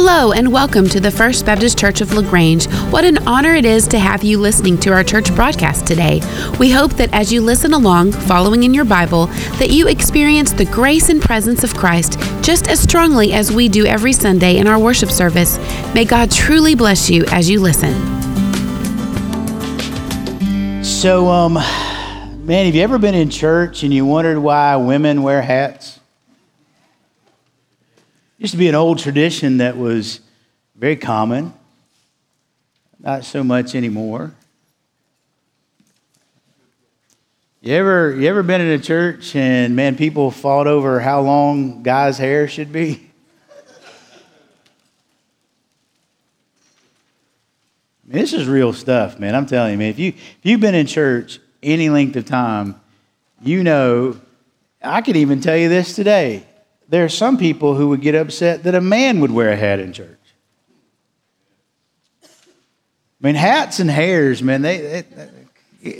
Hello, and welcome to the First Baptist Church of LaGrange. What an honor it is to have you listening to our church broadcast today. We hope that as you listen along, following in your Bible, that you experience the grace and presence of Christ just as strongly as we do every Sunday in our worship service. May God truly bless you as you listen. So, um, man, have you ever been in church and you wondered why women wear hats? Used to be an old tradition that was very common, not so much anymore. You ever, you ever been in a church and, man, people fought over how long guys' hair should be? I mean, this is real stuff, man. I'm telling you, man. If, you, if you've been in church any length of time, you know, I could even tell you this today there are some people who would get upset that a man would wear a hat in church. I mean, hats and hairs, man, they,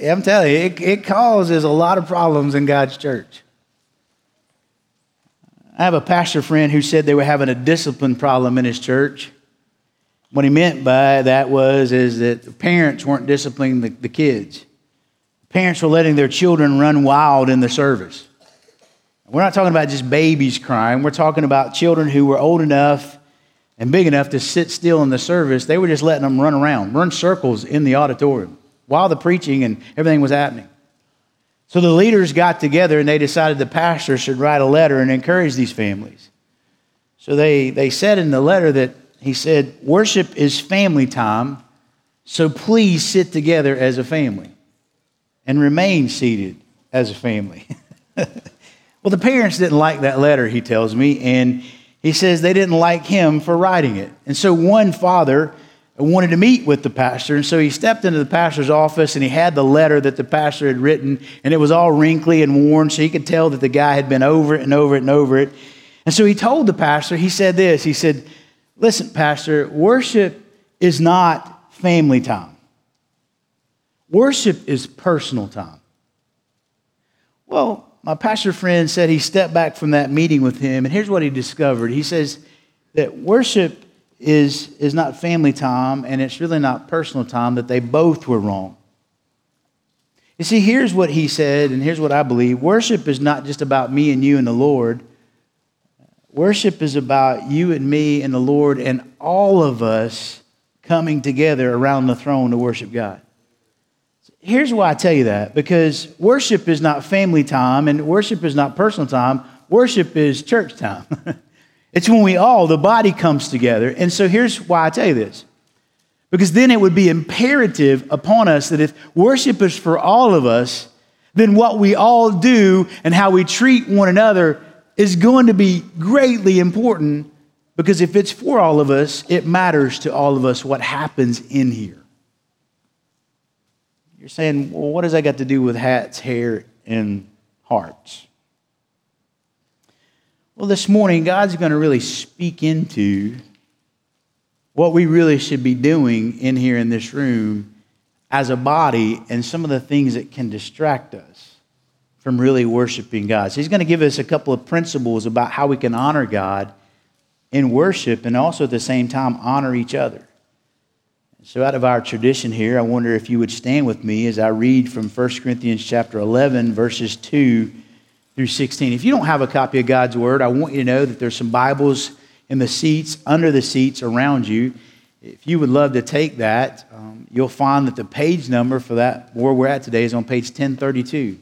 I'm telling you, it, it causes a lot of problems in God's church. I have a pastor friend who said they were having a discipline problem in his church. What he meant by that was is that the parents weren't disciplining the, the kids. Parents were letting their children run wild in the service. We're not talking about just babies crying. We're talking about children who were old enough and big enough to sit still in the service. They were just letting them run around, run circles in the auditorium while the preaching and everything was happening. So the leaders got together and they decided the pastor should write a letter and encourage these families. So they, they said in the letter that he said, Worship is family time, so please sit together as a family and remain seated as a family. Well, the parents didn't like that letter, he tells me, and he says they didn't like him for writing it. And so one father wanted to meet with the pastor, and so he stepped into the pastor's office and he had the letter that the pastor had written, and it was all wrinkly and worn, so he could tell that the guy had been over it and over it and over it. And so he told the pastor, he said this He said, Listen, Pastor, worship is not family time, worship is personal time. Well, my pastor friend said he stepped back from that meeting with him, and here's what he discovered. He says that worship is, is not family time, and it's really not personal time, that they both were wrong. You see, here's what he said, and here's what I believe worship is not just about me and you and the Lord. Worship is about you and me and the Lord and all of us coming together around the throne to worship God. Here's why I tell you that because worship is not family time and worship is not personal time. Worship is church time. it's when we all, the body comes together. And so here's why I tell you this because then it would be imperative upon us that if worship is for all of us, then what we all do and how we treat one another is going to be greatly important because if it's for all of us, it matters to all of us what happens in here. You're saying, well, what does that got to do with hats, hair, and hearts? Well, this morning, God's going to really speak into what we really should be doing in here in this room as a body and some of the things that can distract us from really worshiping God. So, He's going to give us a couple of principles about how we can honor God in worship and also at the same time honor each other. So out of our tradition here, I wonder if you would stand with me as I read from 1 Corinthians chapter 11 verses 2 through 16. If you don't have a copy of God's word, I want you to know that there's some Bibles in the seats, under the seats around you. If you would love to take that, um, you'll find that the page number for that where we're at today is on page 1032.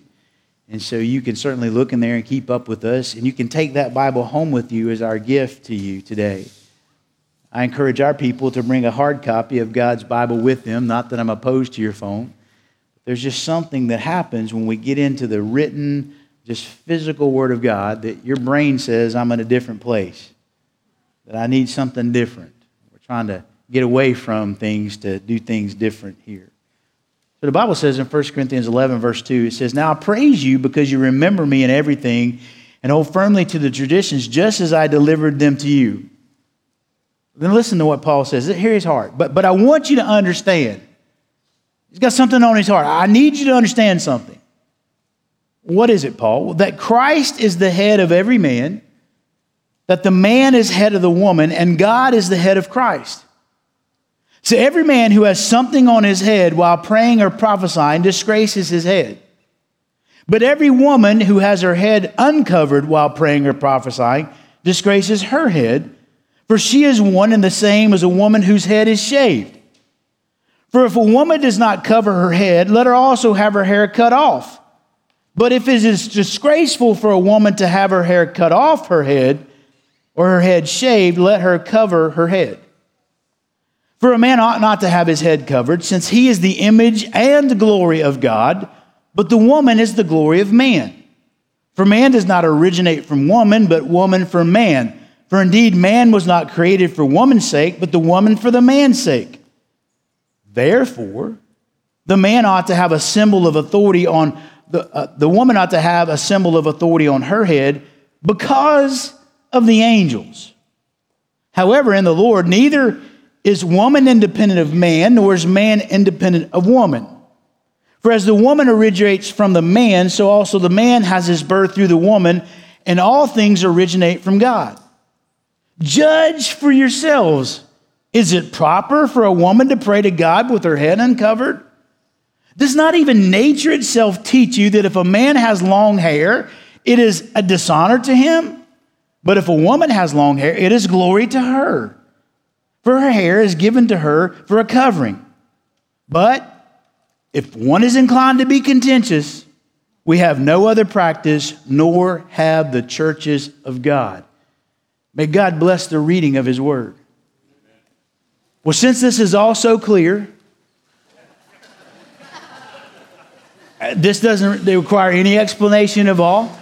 And so you can certainly look in there and keep up with us, and you can take that Bible home with you as our gift to you today. I encourage our people to bring a hard copy of God's Bible with them. Not that I'm opposed to your phone. There's just something that happens when we get into the written, just physical Word of God that your brain says, I'm in a different place, that I need something different. We're trying to get away from things to do things different here. So the Bible says in 1 Corinthians 11, verse 2, it says, Now I praise you because you remember me in everything and hold firmly to the traditions just as I delivered them to you. Then listen to what Paul says. Hear his heart. But, but I want you to understand. He's got something on his heart. I need you to understand something. What is it, Paul? That Christ is the head of every man, that the man is head of the woman and God is the head of Christ. So every man who has something on his head while praying or prophesying disgraces his head. But every woman who has her head uncovered while praying or prophesying disgraces her head, for she is one and the same as a woman whose head is shaved. For if a woman does not cover her head, let her also have her hair cut off. But if it is disgraceful for a woman to have her hair cut off her head or her head shaved, let her cover her head. For a man ought not to have his head covered, since he is the image and glory of God, but the woman is the glory of man. For man does not originate from woman, but woman from man. For indeed, man was not created for woman's sake, but the woman for the man's sake. Therefore, the man ought to have a symbol of authority on the, uh, the woman ought to have a symbol of authority on her head because of the angels. However, in the Lord, neither is woman independent of man, nor is man independent of woman. For as the woman originates from the man, so also the man has his birth through the woman, and all things originate from God. Judge for yourselves. Is it proper for a woman to pray to God with her head uncovered? Does not even nature itself teach you that if a man has long hair, it is a dishonor to him? But if a woman has long hair, it is glory to her. For her hair is given to her for a covering. But if one is inclined to be contentious, we have no other practice, nor have the churches of God. May God bless the reading of his word. Well, since this is all so clear, uh, this doesn't require any explanation at all.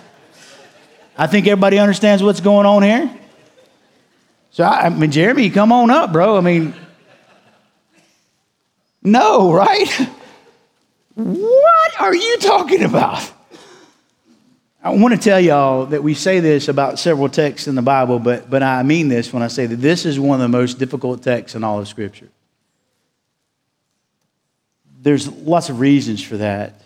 I think everybody understands what's going on here. So, I, I mean, Jeremy, come on up, bro. I mean, no, right? What are you talking about? I want to tell y'all that we say this about several texts in the Bible, but, but I mean this when I say that this is one of the most difficult texts in all of Scripture. There's lots of reasons for that.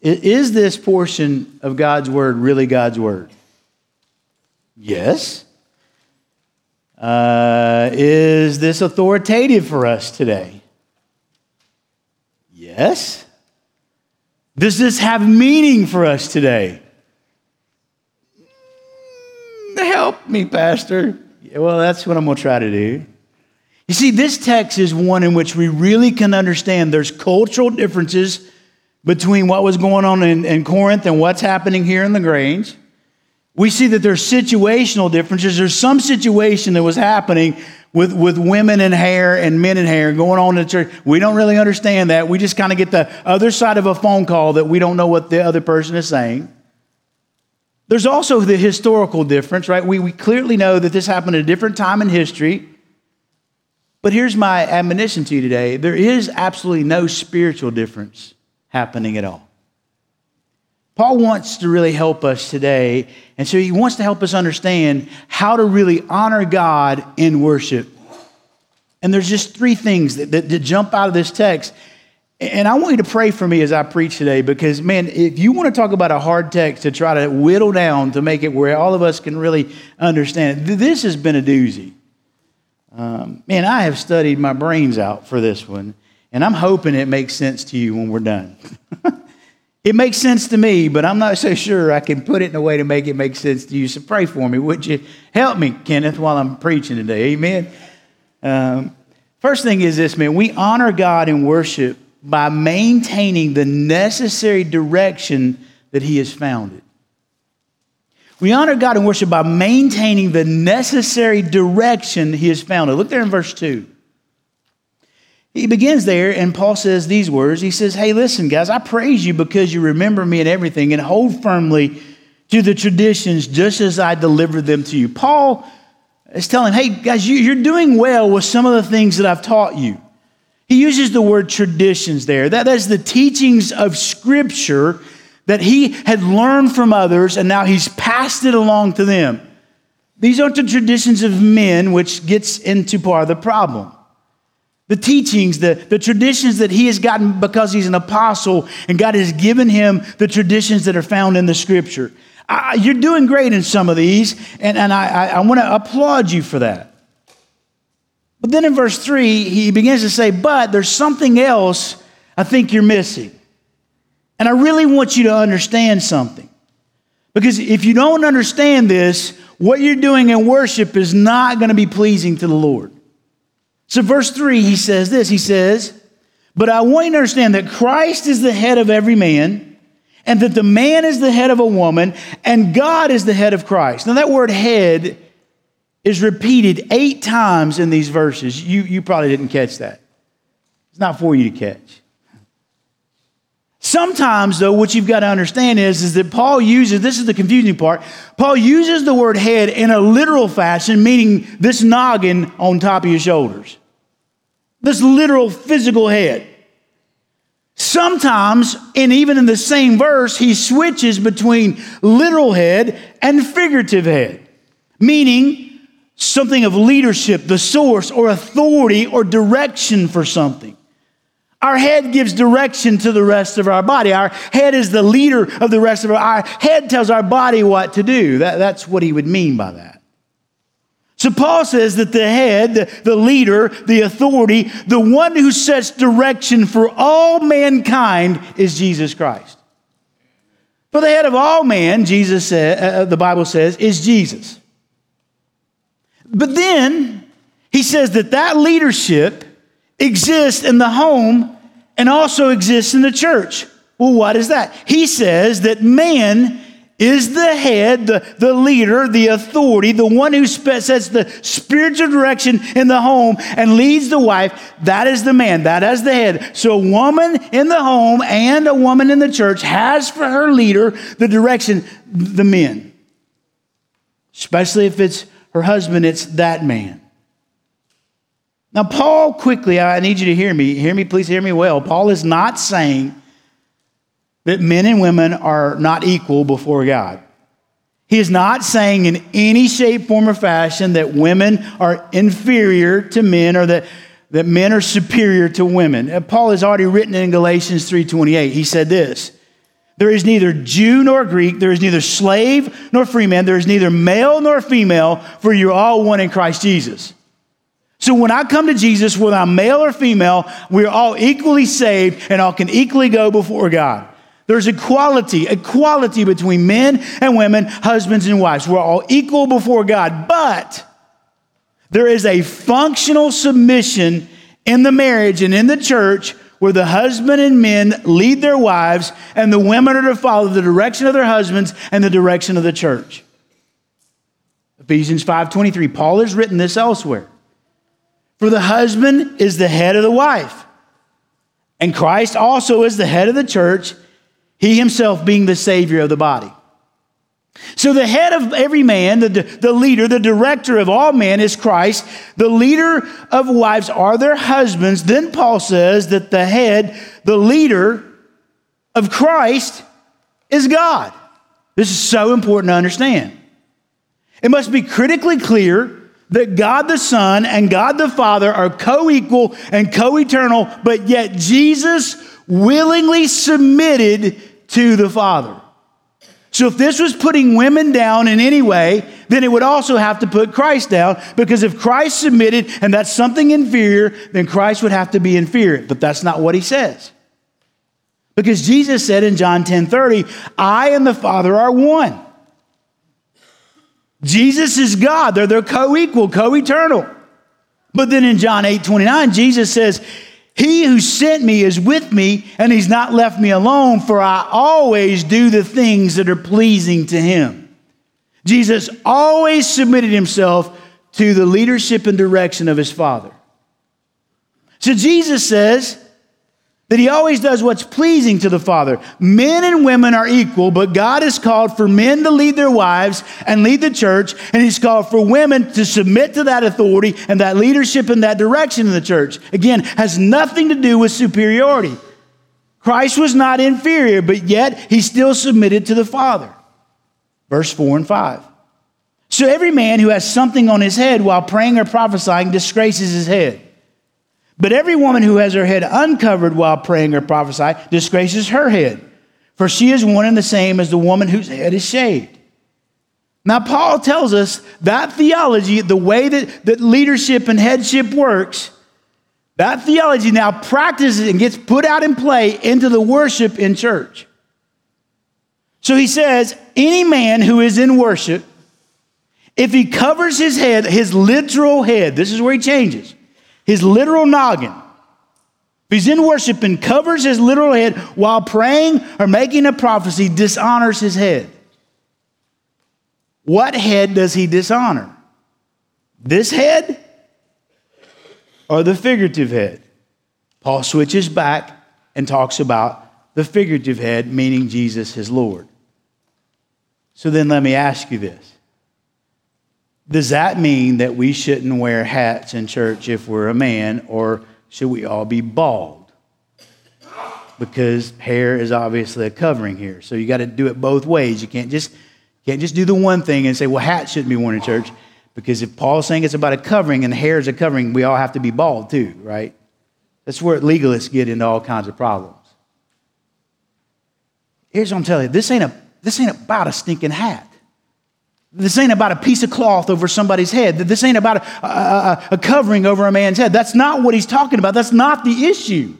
Is this portion of God's Word really God's Word? Yes. Uh, is this authoritative for us today? Yes. Does this have meaning for us today? Help me, Pastor. Well, that's what I'm going to try to do. You see, this text is one in which we really can understand there's cultural differences between what was going on in, in Corinth and what's happening here in LaGrange. We see that there's situational differences. There's some situation that was happening with, with women in hair and men in hair going on in church. We don't really understand that. We just kind of get the other side of a phone call that we don't know what the other person is saying. There's also the historical difference, right? We, we clearly know that this happened at a different time in history. But here's my admonition to you today there is absolutely no spiritual difference happening at all. Paul wants to really help us today, and so he wants to help us understand how to really honor God in worship. And there's just three things that, that, that, jump out of this text. And I want you to pray for me as I preach today because, man, if you want to talk about a hard text to try to whittle down to make it where all of us can really understand it, this has been a doozy. Um, man, I have studied my brains out for this one, and I'm hoping it makes sense to you when we're done. It makes sense to me, but I'm not so sure I can put it in a way to make it make sense to you. So pray for me. Would you help me, Kenneth, while I'm preaching today? Amen. Um, first thing is this, man. We honor God in worship by maintaining the necessary direction that He has founded. We honor God in worship by maintaining the necessary direction He has founded. Look there in verse 2. He begins there, and Paul says these words. He says, Hey, listen, guys, I praise you because you remember me in everything and hold firmly to the traditions just as I delivered them to you. Paul is telling, Hey, guys, you, are doing well with some of the things that I've taught you. He uses the word traditions there. That is the teachings of Scripture that he had learned from others, and now he's passed it along to them. These aren't the traditions of men, which gets into part of the problem the teachings, the, the traditions that he has gotten because he's an apostle and God has given him the traditions that are found in the scripture. I, you're doing great in some of these, and, and I, I, I want to applaud you for that. But then in verse 3, he begins to say, But there's something else I think you're missing. And I really want you to understand something. Because if you don't understand this, what you're doing in worship is not going to be pleasing to the Lord. So, verse 3, he says this He says, But I want you to understand that Christ is the head of every man, and that the man is the head of a woman, and God is the head of Christ. Now, that word head is repeated eight times in these verses. You, you probably didn't catch that. It's not for you to catch. Sometimes, though, what you've got to understand is, is that Paul uses, this is the confusing part, Paul uses the word head in a literal fashion, meaning this noggin on top of your shoulders. This literal physical head. Sometimes, and even in the same verse, he switches between literal head and figurative head, meaning something of leadership, the source or authority or direction for something. Our head gives direction to the rest of our body. Our head is the leader of the rest of our Our head tells our body what to do. That, that's what he would mean by that. So Paul says that the head, the, leader, the authority, the one who sets direction for all mankind is Jesus Christ. For the head of all man, Jesus said, uh, uh the Bible says, is Jesus. But then he says that that leadership exists in the home and also exists in the church. Well, what is that? He says that man is the head, the, the leader, the authority, the one who sets the spiritual direction in the home and leads the wife. That is the man, that is the head. So, a woman in the home and a woman in the church has for her leader the direction, the men. Especially if it's her husband, it's that man. Now, Paul, quickly, I need you to hear me. Hear me, please hear me well. Paul is not saying that men and women are not equal before God. He is not saying in any shape, form, or fashion that women are inferior to men or that, that men are superior to women. Uh, Paul has already written in Galatians 3.28, he said this, There is neither Jew nor Greek, there is neither slave nor free man, there is neither male nor female, for you're all one in Christ Jesus. So when I come to Jesus, whether I'm male or female, we're all equally saved and all can equally go before God. There's equality, equality between men and women, husbands and wives. We're all equal before God, but there is a functional submission in the marriage and in the church where the husband and men lead their wives and the women are to follow the direction of their husbands and the direction of the church. Ephesians 5:23 Paul has written this elsewhere. For the husband is the head of the wife, and Christ also is the head of the church, he himself being the Savior of the body. So, the head of every man, the, the leader, the director of all men is Christ. The leader of wives are their husbands. Then Paul says that the head, the leader of Christ, is God. This is so important to understand. It must be critically clear that God the Son and God the Father are co equal and co eternal, but yet Jesus willingly submitted to the Father. So, if this was putting women down in any way, then it would also have to put Christ down because if Christ submitted and that's something inferior, then Christ would have to be inferior. But that's not what he says. Because Jesus said in John 10 30, I and the Father are one. Jesus is God. They're, they're co equal, co eternal. But then in John 8 29, Jesus says, He who sent me is with me, and he's not left me alone, for I always do the things that are pleasing to him. Jesus always submitted himself to the leadership and direction of his Father. So Jesus says, that he always does what's pleasing to the Father. Men and women are equal, but God has called for men to lead their wives and lead the church, and he's called for women to submit to that authority and that leadership and that direction in the church. Again, has nothing to do with superiority. Christ was not inferior, but yet he still submitted to the Father. Verse 4 and 5. So every man who has something on his head while praying or prophesying disgraces his head. But every woman who has her head uncovered while praying or prophesying disgraces her head, for she is one and the same as the woman whose head is shaved. Now, Paul tells us that theology, the way that, that leadership and headship works, that theology now practices and gets put out in play into the worship in church. So he says, any man who is in worship, if he covers his head, his literal head, this is where he changes, his literal noggin. If he's in worship and covers his literal head while praying or making a prophecy, dishonors his head. What head does he dishonor? This head or the figurative head? Paul switches back and talks about the figurative head, meaning Jesus, his Lord. So then let me ask you this Does that mean that we shouldn't wear hats in church if we're a man, or should we all be bald? Because hair is obviously a covering here. So you got to do it both ways. You can't just, can't just do the one thing and say, well, hats shouldn't be worn in church. Because if Paul's saying it's about a covering and hair is a covering, we all have to be bald too, right? That's where legalists get into all kinds of problems. Here's what I'm telling you this ain't, a, this ain't about a stinking hat. This ain't about a piece of cloth over somebody's head. This ain't about a, a, a, covering over a man's head. That's not what he's talking about. That's not the issue.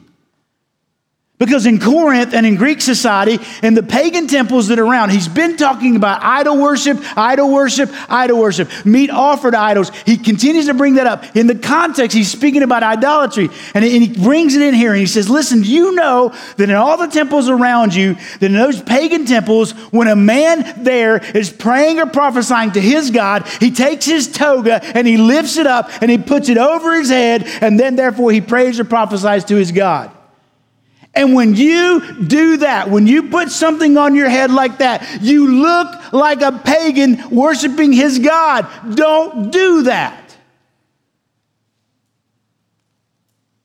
Because in Corinth and in Greek society and the pagan temples that are around, he's been talking about idol worship, idol worship, idol worship, meat offered idols. He continues to bring that up. In the context, he's speaking about idolatry and he brings it in here and he says, Listen, you know that in all the temples around you, that in those pagan temples, when a man there is praying or prophesying to his God, he takes his toga and he lifts it up and he puts it over his head and then therefore he prays or prophesies to his God. And when you do that, when you put something on your head like that, you look like a pagan worshiping his God. Don't do that.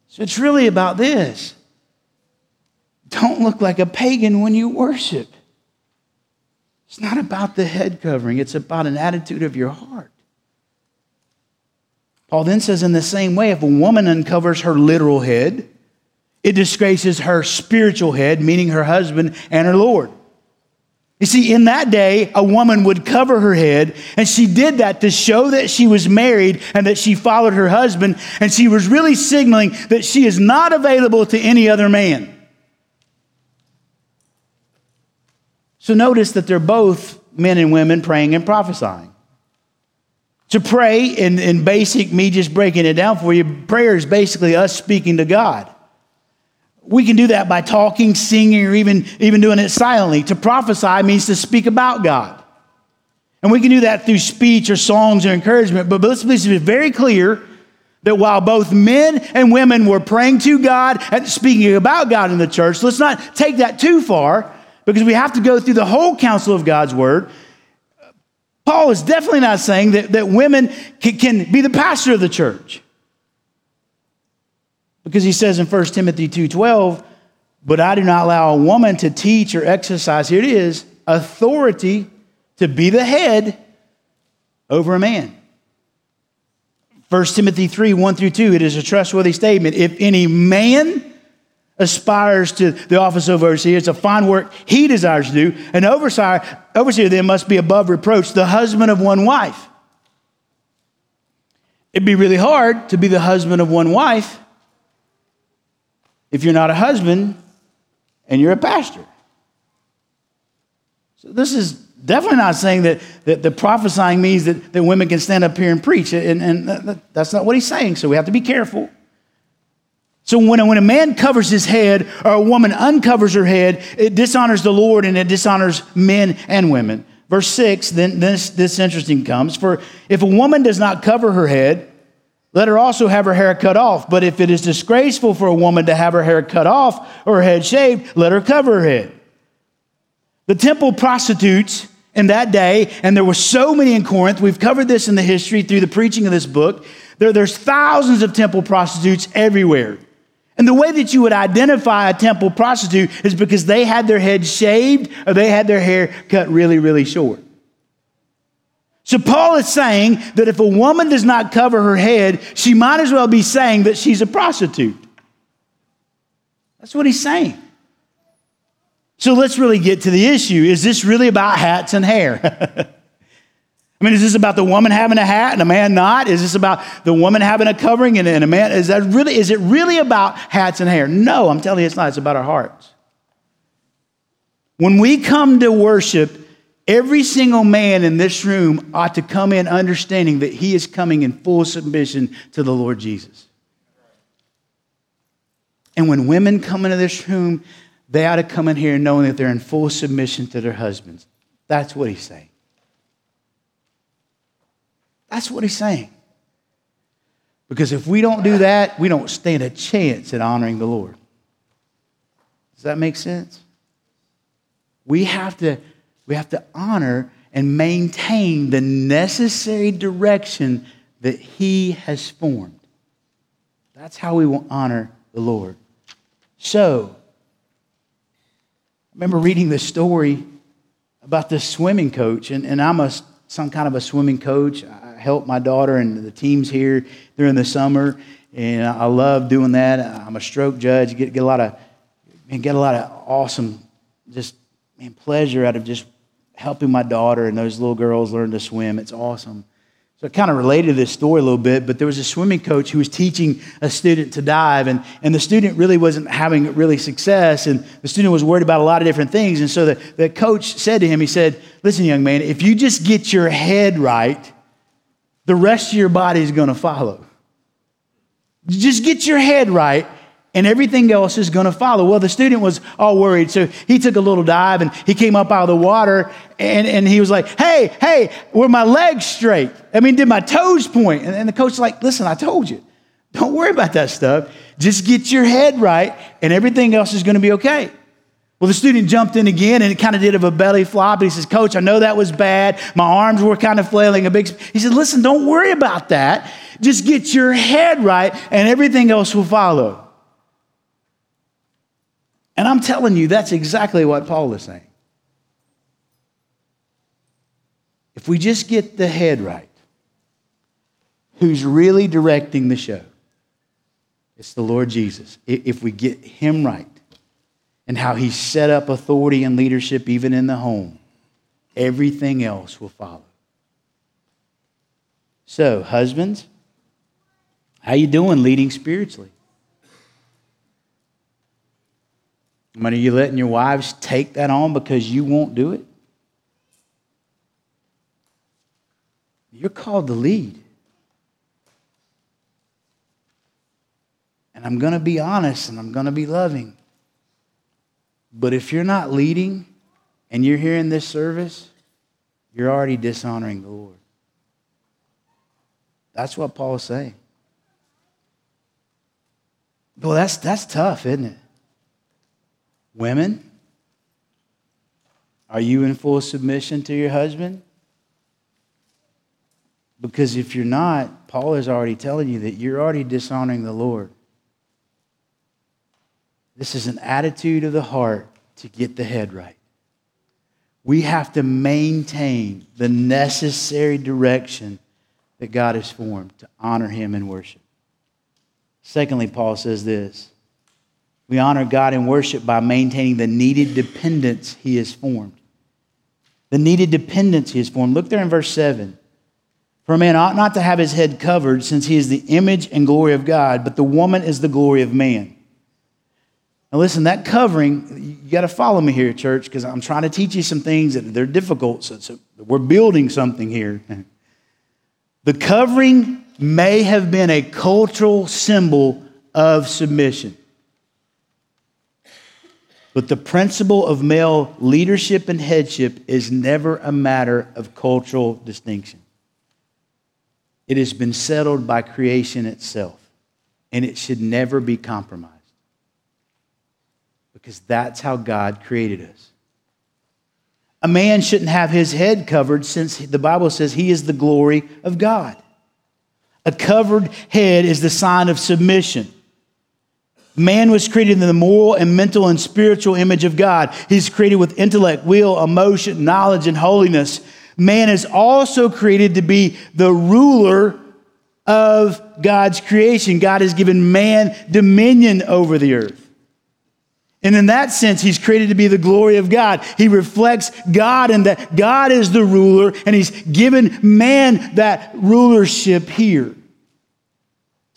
So it's really about this. Don't look like a pagan when you worship. It's not about the head covering, it's about an attitude of your heart. Paul then says, in the same way, if a woman uncovers her literal head, it disgraces her spiritual head, meaning her husband and her Lord. You see, in that day, a woman would cover her head, and she did that to show that she was married and that she followed her husband, and she was really signaling that she is not available to any other man. So notice that they're both men and women praying and prophesying. To pray, in, in basic, me just breaking it down for you, prayer is basically us speaking to God. We can do that by talking, singing, or even, even doing it silently. To prophesy means to speak about God. And we can do that through speech or songs or encouragement. But let's be very clear that while both men and women were praying to God and speaking about God in the church, let's not take that too far because we have to go through the whole counsel of God's word. Paul is definitely not saying that, that women can, can be the pastor of the church. Because he says in 1 Timothy 2:12, "But I do not allow a woman to teach or exercise, here it is, authority to be the head over a man." 1 Timothy 3, 1 through 2, it is a trustworthy statement. If any man aspires to the office of overseer, it's a fine work he desires to do. An overseer, overseer then must be above reproach, the husband of one wife. It'd be really hard to be the husband of one wife if you're not a husband and you're a pastor. So this is definitely not saying that, that the prophesying means that, that women can stand up here and preach. And, and that's not what he's saying. So we have to be careful. So when a, when a man covers his head or a woman uncovers her head, it dishonors the Lord and it dishonors men and women. Verse 6, then this, this interesting comes. For if a woman does not cover her head, let her also have her hair cut off. But if it is disgraceful for a woman to have her hair cut off or her head shaved, let her cover her head. The temple prostitutes in that day, and there were so many in Corinth, we've covered this in the history through the preaching of this book. There, there's thousands of temple prostitutes everywhere. And the way that you would identify a temple prostitute is because they had their head shaved or they had their hair cut really, really short. So Paul is saying that if a woman does not cover her head, she might as well be saying that she's a prostitute. That's what he's saying. So let's really get to the issue. Is this really about hats and hair? I mean, is this about the woman having a hat and a man not? Is this about the woman having a covering and, and a man? Is that really? Is it really about hats and hair? No, I'm telling you, it's not. It's about our hearts. When we come to worship, every single man in this room ought to come in understanding that he is coming in full submission to the Lord Jesus. And when women come into this room, they ought to come in here knowing that they're in full submission to their husbands. That's what he's saying. That's what he's saying. Because if we don't do that, we don't stand a chance at honoring the Lord. Does that make sense? We have to, we have to honor and maintain the necessary direction that He has formed. That's how we will honor the Lord. So, I remember reading the story about this swimming coach, and, and I'm a, some kind of a swimming coach. I help my daughter and the teams here during the summer, and I love doing that. I'm a stroke judge, get, get a lot of and get a lot of awesome just man, pleasure out of just helping my daughter and those little girls learn to swim. It's awesome. So I kind of related to this story a little bit, but there was a swimming coach who was teaching a student to dive, and, and the student really wasn't having really success, and the student was worried about a lot of different things. And so the, the coach said to him, he said, Listen, young man, if you just get your head right, the rest of your body is going to follow. Just get your head right, and everything else is going to follow. Well, the student was all worried, so he took a little dive and he came up out of the water and, and he was like, Hey, hey, were my legs straight? I mean, did my toes point? And, and the coach was like, Listen, I told you, don't worry about that stuff. Just get your head right, and everything else is going to be okay. Well, the student jumped in again and it kind of did of a belly flop. And he says, Coach, I know that was bad. My arms were kind of flailing a big. He said, Listen, don't worry about that. Just get your head right, and everything else will follow. And I'm telling you, that's exactly what Paul is saying. If we just get the head right, who's really directing the show? It's the Lord Jesus. If we get him right and how he set up authority and leadership even in the home, everything else will follow. So, husbands, how you doing leading spiritually? I mean, are you letting your wives take that on because you won't do it? You're called to lead. And I'm going to be honest and I'm going to be loving. But if you're not leading and you're here in this service, you're already dishonoring the Lord. That's what Paul's saying. Well, that's, that's tough, isn't it? Women, are you in full submission to your husband? Because if you're not, Paul is already telling you that you're already dishonoring the Lord. This is an attitude of the heart to get the head right. We have to maintain the necessary direction that God has formed to honor Him in worship. Secondly, Paul says this we honor God in worship by maintaining the needed dependence He has formed. The needed dependence He has formed. Look there in verse 7. For a man ought not to have his head covered, since he is the image and glory of God, but the woman is the glory of man. Now, listen, that covering, you got to follow me here, church, because I'm trying to teach you some things that they're difficult. So, so we're building something here. The covering may have been a cultural symbol of submission. But the principle of male leadership and headship is never a matter of cultural distinction. It has been settled by creation itself, and it should never be compromised. Because that's how God created us. A man shouldn't have his head covered since the Bible says he is the glory of God. A covered head is the sign of submission. Man was created in the moral and mental and spiritual image of God. He's created with intellect, will, emotion, knowledge, and holiness. Man is also created to be the ruler of God's creation. God has given man dominion over the earth. And in that sense, he's created to be the glory of God. He reflects God and that God is the ruler, and he's given man that rulership here.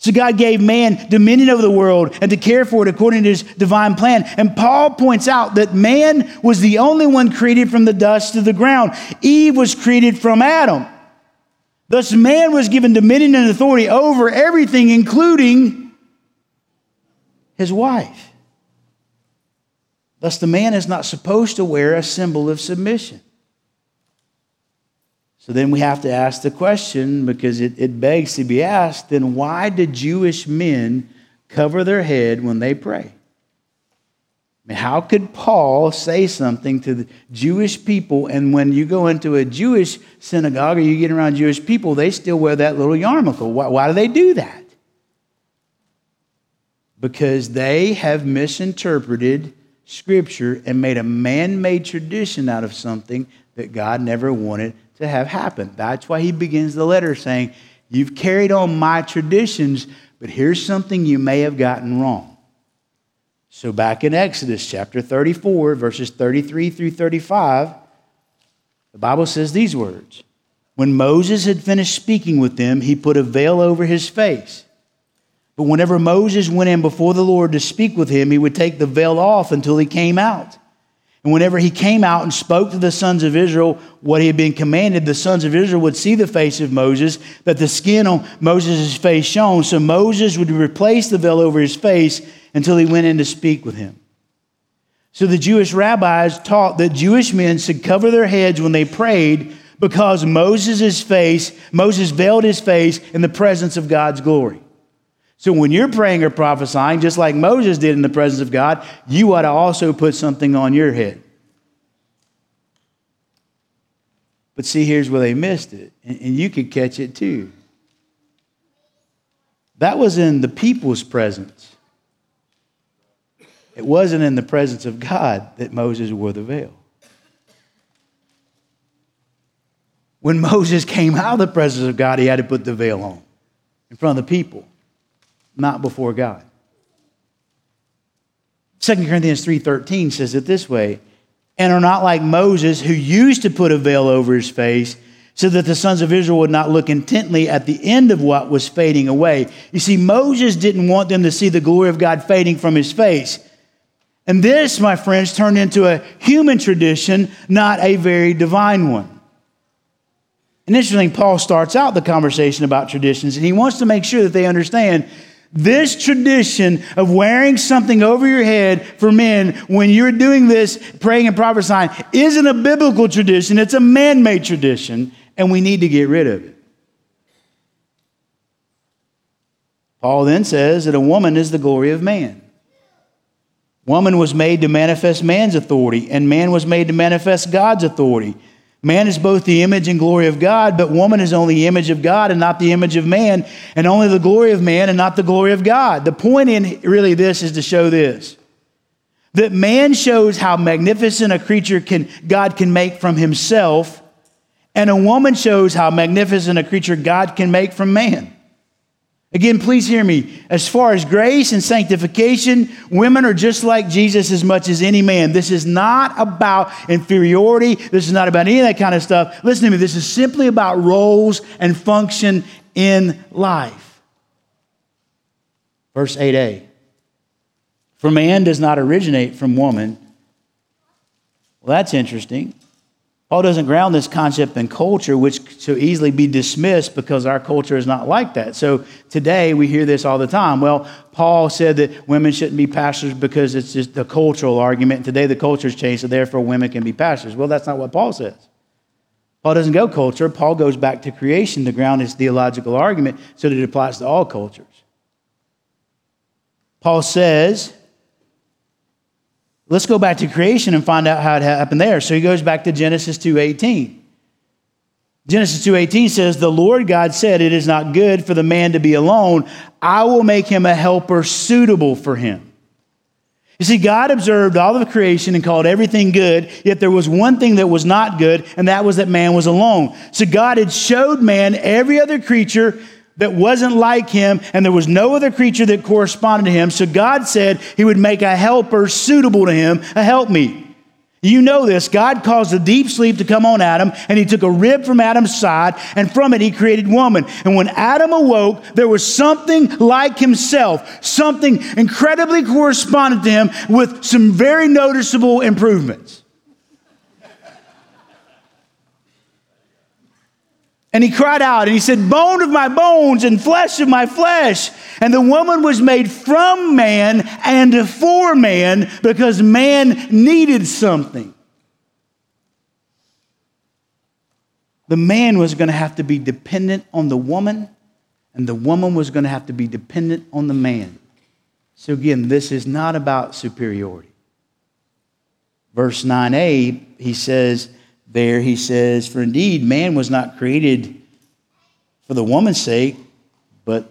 So God gave man dominion over the world and to care for it according to his divine plan. And Paul points out that man was the only one created from the dust of the ground. Eve was created from Adam. Thus, man was given dominion and authority over everything, including his wife. Thus, the man is not supposed to wear a symbol of submission. So then we have to ask the question because it, it begs to be asked then why did Jewish men cover their head when they pray? I mean, how could Paul say something to the Jewish people and when you go into a Jewish synagogue or you get around Jewish people, they still wear that little yarmulke? Why, why do they do that? Because they have misinterpreted Scripture and made a man made tradition out of something that God never wanted to have happen. That's why he begins the letter saying, You've carried on my traditions, but here's something you may have gotten wrong. So, back in Exodus chapter 34, verses 33 through 35, the Bible says these words When Moses had finished speaking with them, he put a veil over his face. But whenever Moses went in before the Lord to speak with him, he would take the veil off until he came out. And whenever he came out and spoke to the sons of Israel what he had been commanded, the sons of Israel would see the face of Moses, that the skin on Moses' face shone. So Moses would replace the veil over his face until he went in to speak with him. So the Jewish rabbis taught that Jewish men should cover their heads when they prayed because Moses' face, Moses veiled his face in the presence of God's glory. So when you're praying or prophesying, just like Moses did in the presence of God, you ought to also put something on your head. But see, here's where they missed it, and, you could catch it too. That was in the people's presence. It wasn't in the presence of God that Moses wore the veil. When Moses came out of the presence of God, he had to put the veil on in front of the people not before God. 2 Corinthians 3:13 says it this way, and are not like Moses who used to put a veil over his face so that the sons of Israel would not look intently at the end of what was fading away. You see Moses didn't want them to see the glory of God fading from his face. And this, my friends, turned into a human tradition, not a very divine one. And interesting, Paul starts out the conversation about traditions, and he wants to make sure that they understand this tradition of wearing something over your head for men when you're doing this, praying and prophesying, isn't a biblical tradition. It's a man made tradition, and we need to get rid of it. Paul then says that a woman is the glory of man. Woman was made to manifest man's authority, and man was made to manifest God's authority. Man is both the image and glory of God, but woman is only the image of God and not the image of man, and only the glory of man and not the glory of God. The point in really this is to show this that man shows how magnificent a creature can, God can make from himself, and a woman shows how magnificent a creature God can make from man. Again, please hear me. As far as grace and sanctification, women are just like Jesus as much as any man. This is not about inferiority. This is not about any of that kind of stuff. Listen to me. This is simply about roles and function in life. Verse 8a For man does not originate from woman. Well, that's interesting. Paul doesn't ground this concept in culture, which so easily be dismissed because our culture is not like that. So today we hear this all the time. Well, Paul said that women shouldn't be pastors because it's just the cultural argument. Today the culture's changed, so therefore women can be pastors. Well, that's not what Paul says. Paul doesn't go culture. Paul goes back to creation to ground his theological argument so that it applies to all cultures. Paul says Let's go back to creation and find out how it happened there. So he goes back to Genesis 2:18. Genesis 2:18 says, "The Lord God said, it is not good for the man to be alone. I will make him a helper suitable for him." You see, God observed all of creation and called everything good, yet there was one thing that was not good, and that was that man was alone. So God had showed man every other creature that wasn't like him, and there was no other creature that corresponded to him. So God said he would make a helper suitable to him, a helpmeet. You know this. God caused a deep sleep to come on Adam, and he took a rib from Adam's side, and from it he created woman. And when Adam awoke, there was something like himself, something incredibly correspondent to him with some very noticeable improvements. And he cried out and he said, Bone of my bones and flesh of my flesh. And the woman was made from man and for man because man needed something. The man was going to have to be dependent on the woman, and the woman was going to have to be dependent on the man. So, again, this is not about superiority. Verse 9a, he says, there he says, For indeed, man was not created for the woman's sake, but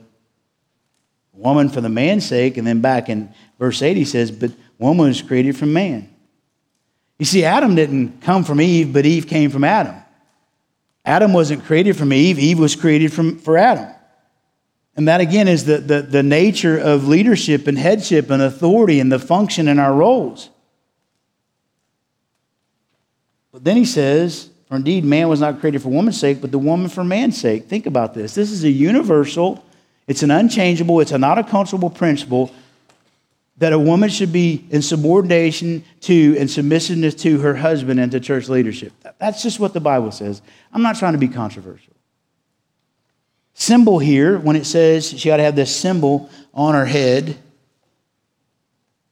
woman for the man's sake. And then back in verse 8, he says, But woman was created from man. You see, Adam didn't come from Eve, but Eve came from Adam. Adam wasn't created from Eve, Eve was created from, for Adam. And that again is the, the, the nature of leadership and headship and authority and the function in our roles. But then he says, For indeed, man was not created for woman's sake, but the woman for man's sake. Think about this. This is a universal, it's an unchangeable, it's a not a counselable principle that a woman should be in subordination to and submissiveness to her husband and to church leadership. That's just what the Bible says. I'm not trying to be controversial. Symbol here, when it says she ought to have this symbol on her head,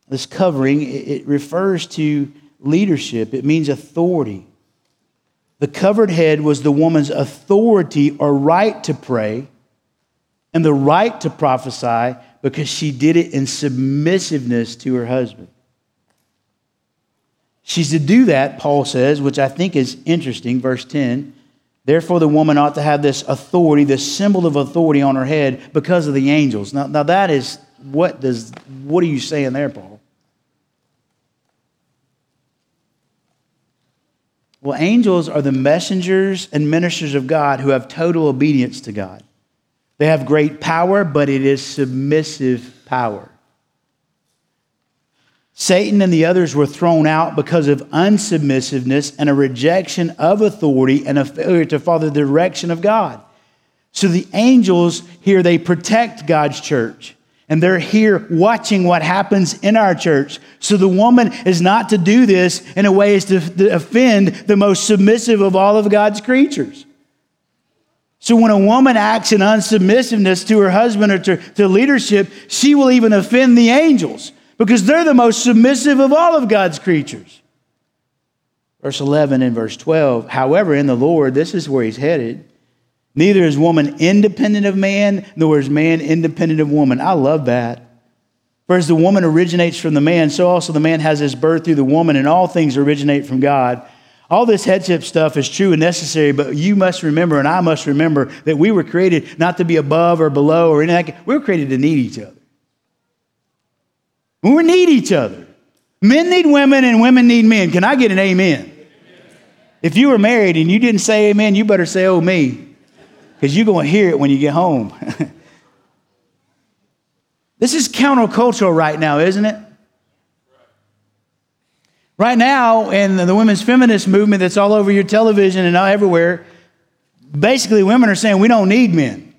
this covering, it refers to leadership, it means authority. The covered head was the woman's authority or right to pray and the right to prophesy because she did it in submissiveness to her husband. She's to do that, Paul says, which I think is interesting, verse 10. Therefore, the woman ought to have this authority, this symbol of authority on her head because of the angels. Now, now that is what does what are you saying there, Paul? Well, angels are the messengers and ministers of God who have total obedience to God. They have great power, but it is submissive power. Satan and the others were thrown out because of unsubmissiveness and a rejection of authority and a failure to follow the direction of God. So the angels here, they protect God's church. And they're here watching what happens in our church. So the woman is not to do this in a way as to, offend the most submissive of all of God's creatures. So when a woman acts in unsubmissiveness to her husband or to, to leadership, she will even offend the angels because they're the most submissive of all of God's creatures. Verse 11 and verse 12. However, in the Lord, this is where he's headed. Neither is woman independent of man, nor is man independent of woman. I love that. For as the woman originates from the man, so also the man has his birth through the woman, and all things originate from God. All this headship stuff is true and necessary, but you must remember, and I must remember, that we were created not to be above or below or anything. We were created to need each other. We need each other. Men need women, and women need men. Can I get an amen? If you were married and you didn't say amen, you better say, oh, me because you're going to hear it when you get home. this is countercultural right now, isn't it? Right now, in the women's feminist movement that's all over your television and everywhere, basically women are saying we don't need men.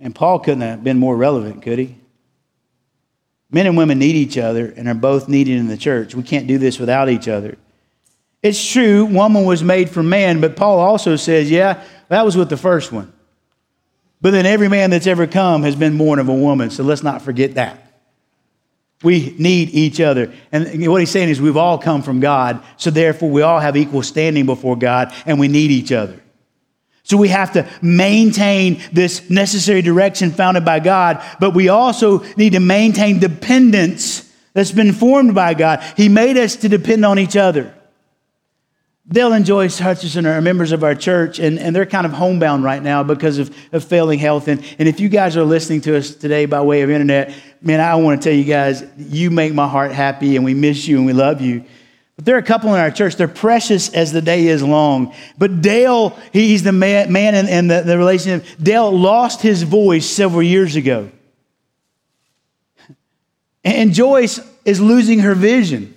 And Paul couldn't have been more relevant, could he? Men and women need each other and are both needed in the church. We can't do this without each other. It's true, woman was made for man, but Paul also says, yeah, that was with the first one. But then every man that's ever come has been born of a woman, so let's not forget that. We need each other. And what he's saying is we've all come from God, so therefore we all have equal standing before God, and we need each other. So we have to maintain this necessary direction founded by God, but we also need to maintain dependence that's been formed by God. He made us to depend on each other. Dale and Joyce Hutchison are members of our church, and, and they're kind of homebound right now because of, of failing health. And, and if you guys are listening to us today by way of internet, man, I want to tell you guys, you make my heart happy, and we miss you and we love you. But there are a couple in our church, they're precious as the day is long. But Dale, he's the man, man in, in the, the relationship. Dale lost his voice several years ago. And Joyce is losing her vision.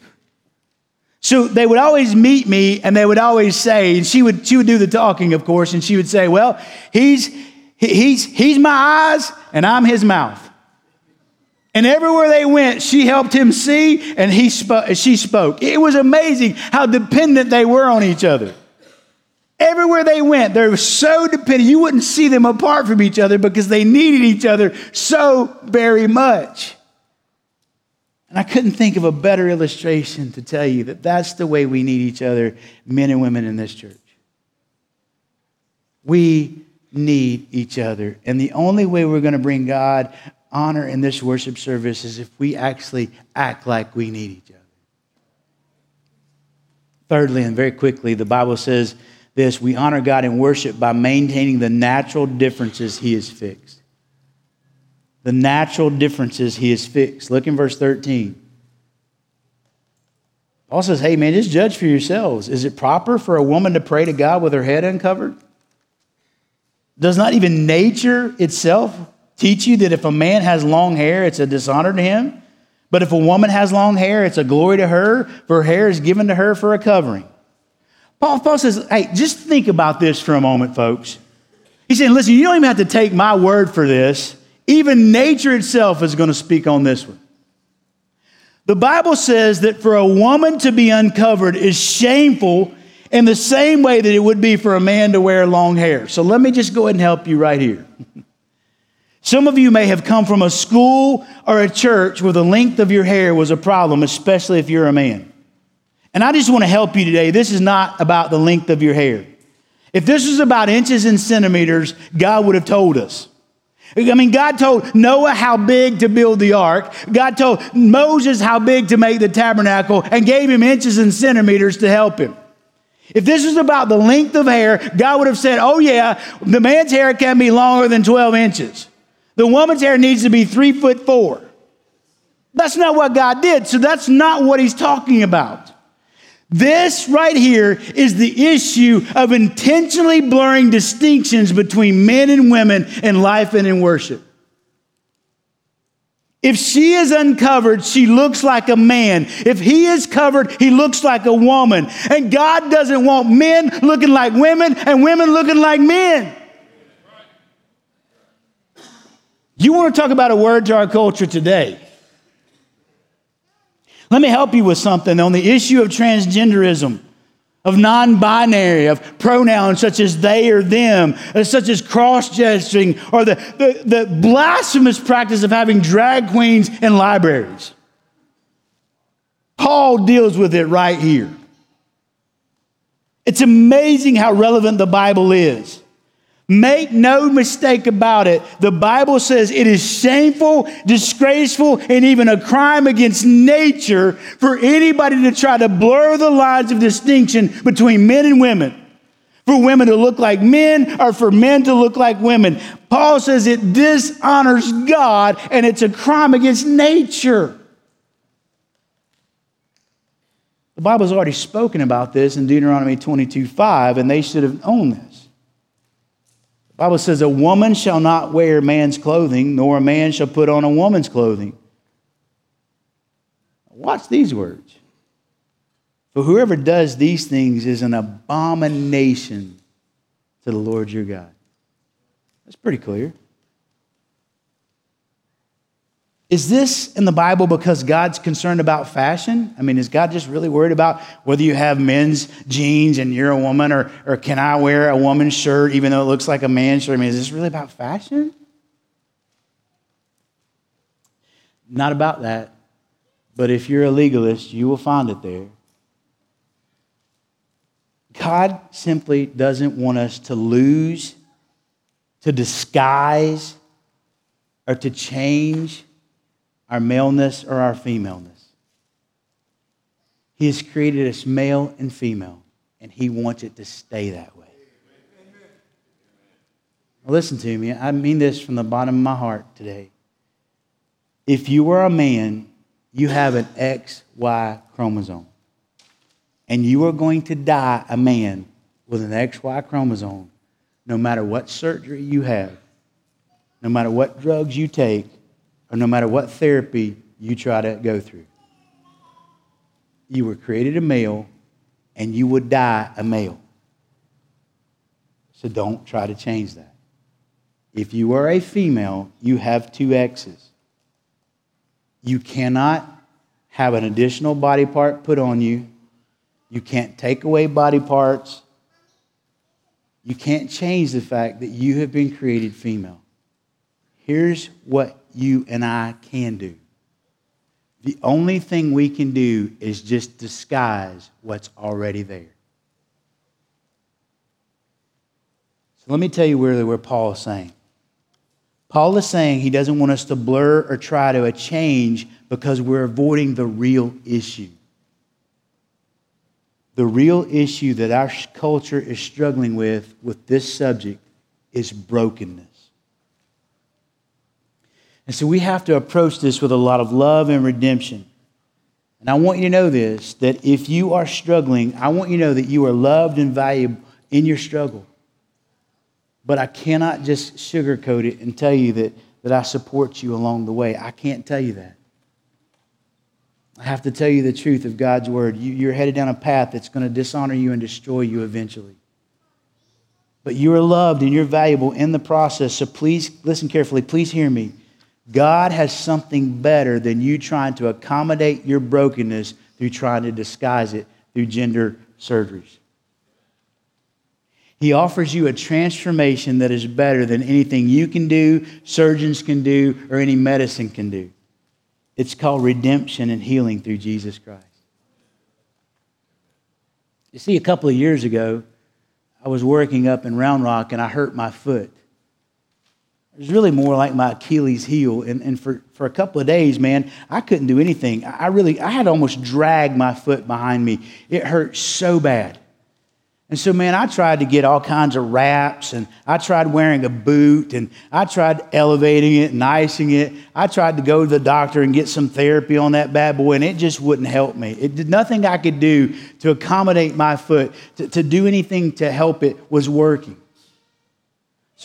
So they would always meet me and they would always say, and she would, she would do the talking, of course, and she would say, Well, he's, he's, he's my eyes and I'm his mouth. And everywhere they went, she helped him see and he sp- she spoke. It was amazing how dependent they were on each other. Everywhere they went, they were so dependent. You wouldn't see them apart from each other because they needed each other so very much. And I couldn't think of a better illustration to tell you that that's the way we need each other, men and women in this church. We need each other. And the only way we're going to bring God honor in this worship service is if we actually act like we need each other. Thirdly, and very quickly, the Bible says this we honor God in worship by maintaining the natural differences He has fixed the natural differences he has fixed. Look in verse 13. Paul says, Hey, man, just judge for yourselves. Is it proper for a woman to pray to God with her head uncovered? Does not even nature itself teach you that if a man has long hair, it's a dishonor to him? But if a woman has long hair, it's a glory to her, for her hair is given to her for a covering. Paul, Paul says, Hey, just think about this for a moment, folks. He's saying, Listen, you don't even have to take my word for this. Even nature itself is going to speak on this one. The Bible says that for a woman to be uncovered is shameful in the same way that it would be for a man to wear long hair. So let me just go ahead and help you right here. Some of you may have come from a school or a church where the length of your hair was a problem, especially if you're a man. And I just want to help you today. This is not about the length of your hair. If this was about inches and centimeters, God would have told us. I mean, God told Noah how big to build the ark. God told Moses how big to make the tabernacle and gave him inches and centimeters to help him. If this was about the length of hair, God would have said, oh, yeah, the man's hair can be longer than 12 inches. The woman's hair needs to be three foot four. That's not what God did. So that's not what he's talking about. This right here is the issue of intentionally blurring distinctions between men and women in life and in worship. If she is uncovered, she looks like a man. If he is covered, he looks like a woman. And God doesn't want men looking like women and women looking like men. You want to talk about a word to our culture today? Let me help you with something on the issue of transgenderism, of non binary, of pronouns such as they or them, uh, such as cross gesturing, or the, the, the blasphemous practice of having drag queens in libraries. Paul deals with it right here. It's amazing how relevant the Bible is. Make no mistake about it. The Bible says it is shameful, disgraceful, and even a crime against nature for anybody to try to blur the lines of distinction between men and women. For women to look like men or for men to look like women. Paul says it dishonors God and it's a crime against nature. The Bible's already spoken about this in Deuteronomy 22 5, and they should have known this. Bible says, A woman shall not wear man's clothing, nor a man shall put on a woman's clothing. Watch these words. For whoever does these things is an abomination to the Lord your God. That's pretty clear. Is this in the Bible because God's concerned about fashion? I mean, is God just really worried about whether you have men's jeans and you're a woman, or, or can I wear a woman's shirt even though it looks like a man's shirt? I mean, is this really about fashion? Not about that. But if you're a legalist, you will find it there. God simply doesn't want us to lose, to disguise, or to change our maleness or our femaleness. He has created us male and female, and He wants it to stay that way. listen to me. I mean this from the bottom of my heart today. If you are a man, you have an XY chromosome. and you are going to die a man with an XY chromosome, no matter what surgery you have, no matter what drugs you take, or no matter what therapy you try to go through. You were created a male, and you would die a male. So don't try to change that. If you are a female, you have two X's. You cannot have an additional body part put on you. You can't take away body parts. You can't change the fact that you have been created female. Here's what you and I can do. The only thing we can do is just disguise what's already there. So let me tell you where, where Paul is saying. Paul is saying he doesn't want us to blur or try to change because we're avoiding the real issue. The real issue that our culture is struggling with with this subject is brokenness. And so we have to approach this with a lot of love and redemption. And I want you to know this that if you are struggling, I want you to know that you are loved and valuable in your struggle. But I cannot just sugarcoat it and tell you that, that I support you along the way. I can't tell you that. I have to tell you the truth of God's word. You, you're headed down a path that's going to dishonor you and destroy you eventually. But you are loved and you're valuable in the process. So please listen carefully. Please hear me. God has something better than you trying to accommodate your brokenness through trying to disguise it through gender surgeries. He offers you a transformation that is better than anything you can do, surgeons can do, or any medicine can do. It's called redemption and healing through Jesus Christ. You see, a couple of years ago, I was working up in Round Rock and I hurt my foot. It was really more like my Achilles heel. And, and for, for a couple of days, man, I couldn't do anything. I really, I had almost dragged my foot behind me. It hurt so bad. And so, man, I tried to get all kinds of wraps, and I tried wearing a boot, and I tried elevating it and icing it. I tried to go to the doctor and get some therapy on that bad boy, and it just wouldn't help me. It did nothing I could do to accommodate my foot, to, to do anything to help it was working.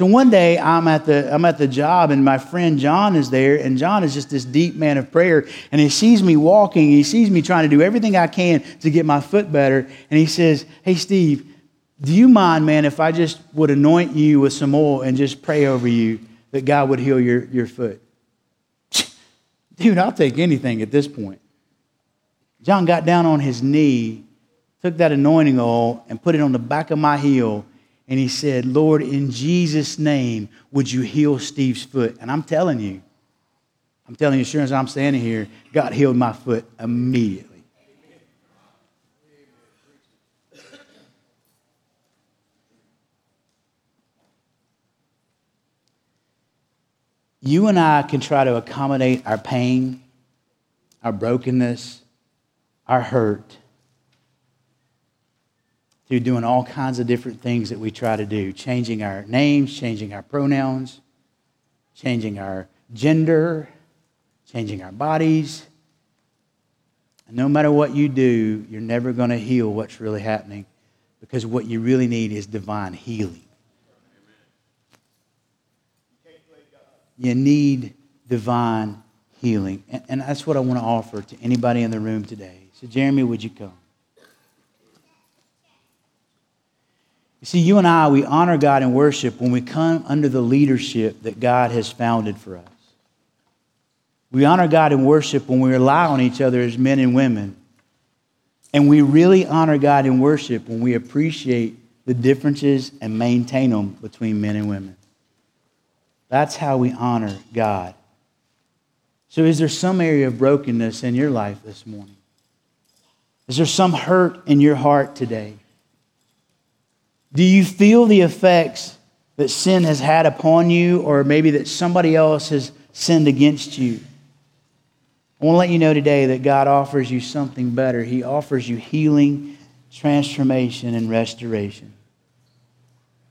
So one day I'm at the I'm at the job and my friend John is there and John is just this deep man of prayer and he sees me walking. He sees me trying to do everything I can to get my foot better. And he says hey Steve do you mind man if I just would anoint you with some oil and just pray over you that God would heal your, your foot? Dude I'll take anything at this point. John got down on his knee took that anointing oil and put it on the back of my heel and he said, Lord, in Jesus' name, would you heal Steve's foot? And I'm telling you, I'm telling you, sure as I'm standing here, God healed my foot immediately. You and I can try to accommodate our pain, our brokenness, our hurt through doing all kinds of different things that we try to do changing our names, changing our pronouns, changing our gender, changing our bodies. And no matter what you do, you're never going to heal what's really happening because what you really need is divine healing. You need divine healing. And, and that's what I want to offer to anybody in the room today. So, Jeremy, would you come? You see, you and I, we honor God in worship when we come under the leadership that God has founded for us. We honor God in worship when we rely on each other as men and women. And we really honor God in worship when we appreciate the differences and maintain them between men and women. That's how we honor God. So, is there some area of brokenness in your life this morning? Is there some hurt in your heart today? Do you feel the effects that sin has had upon you, or maybe that somebody else has sinned against you? I want to let you know today that God offers you something better. He offers you healing, transformation, and restoration.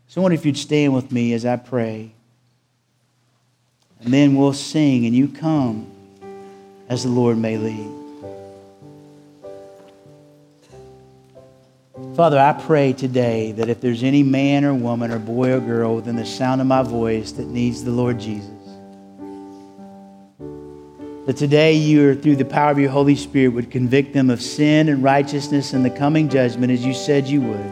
So I wonder if you'd stand with me as I pray. And then we'll sing, and you come as the Lord may lead. Father, I pray today that if there's any man or woman or boy or girl within the sound of my voice that needs the Lord Jesus, that today you, through the power of your Holy Spirit, would convict them of sin and righteousness and the coming judgment as you said you would.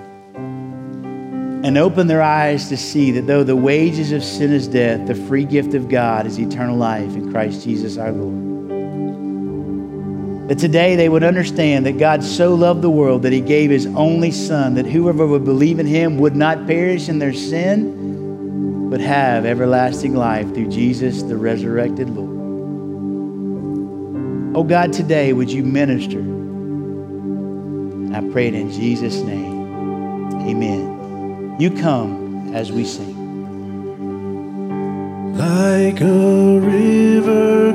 And open their eyes to see that though the wages of sin is death, the free gift of God is eternal life in Christ Jesus our Lord. That today they would understand that God so loved the world that he gave his only Son, that whoever would believe in him would not perish in their sin, but have everlasting life through Jesus, the resurrected Lord. Oh God, today would you minister? I pray it in Jesus' name. Amen. You come as we sing. Like a river.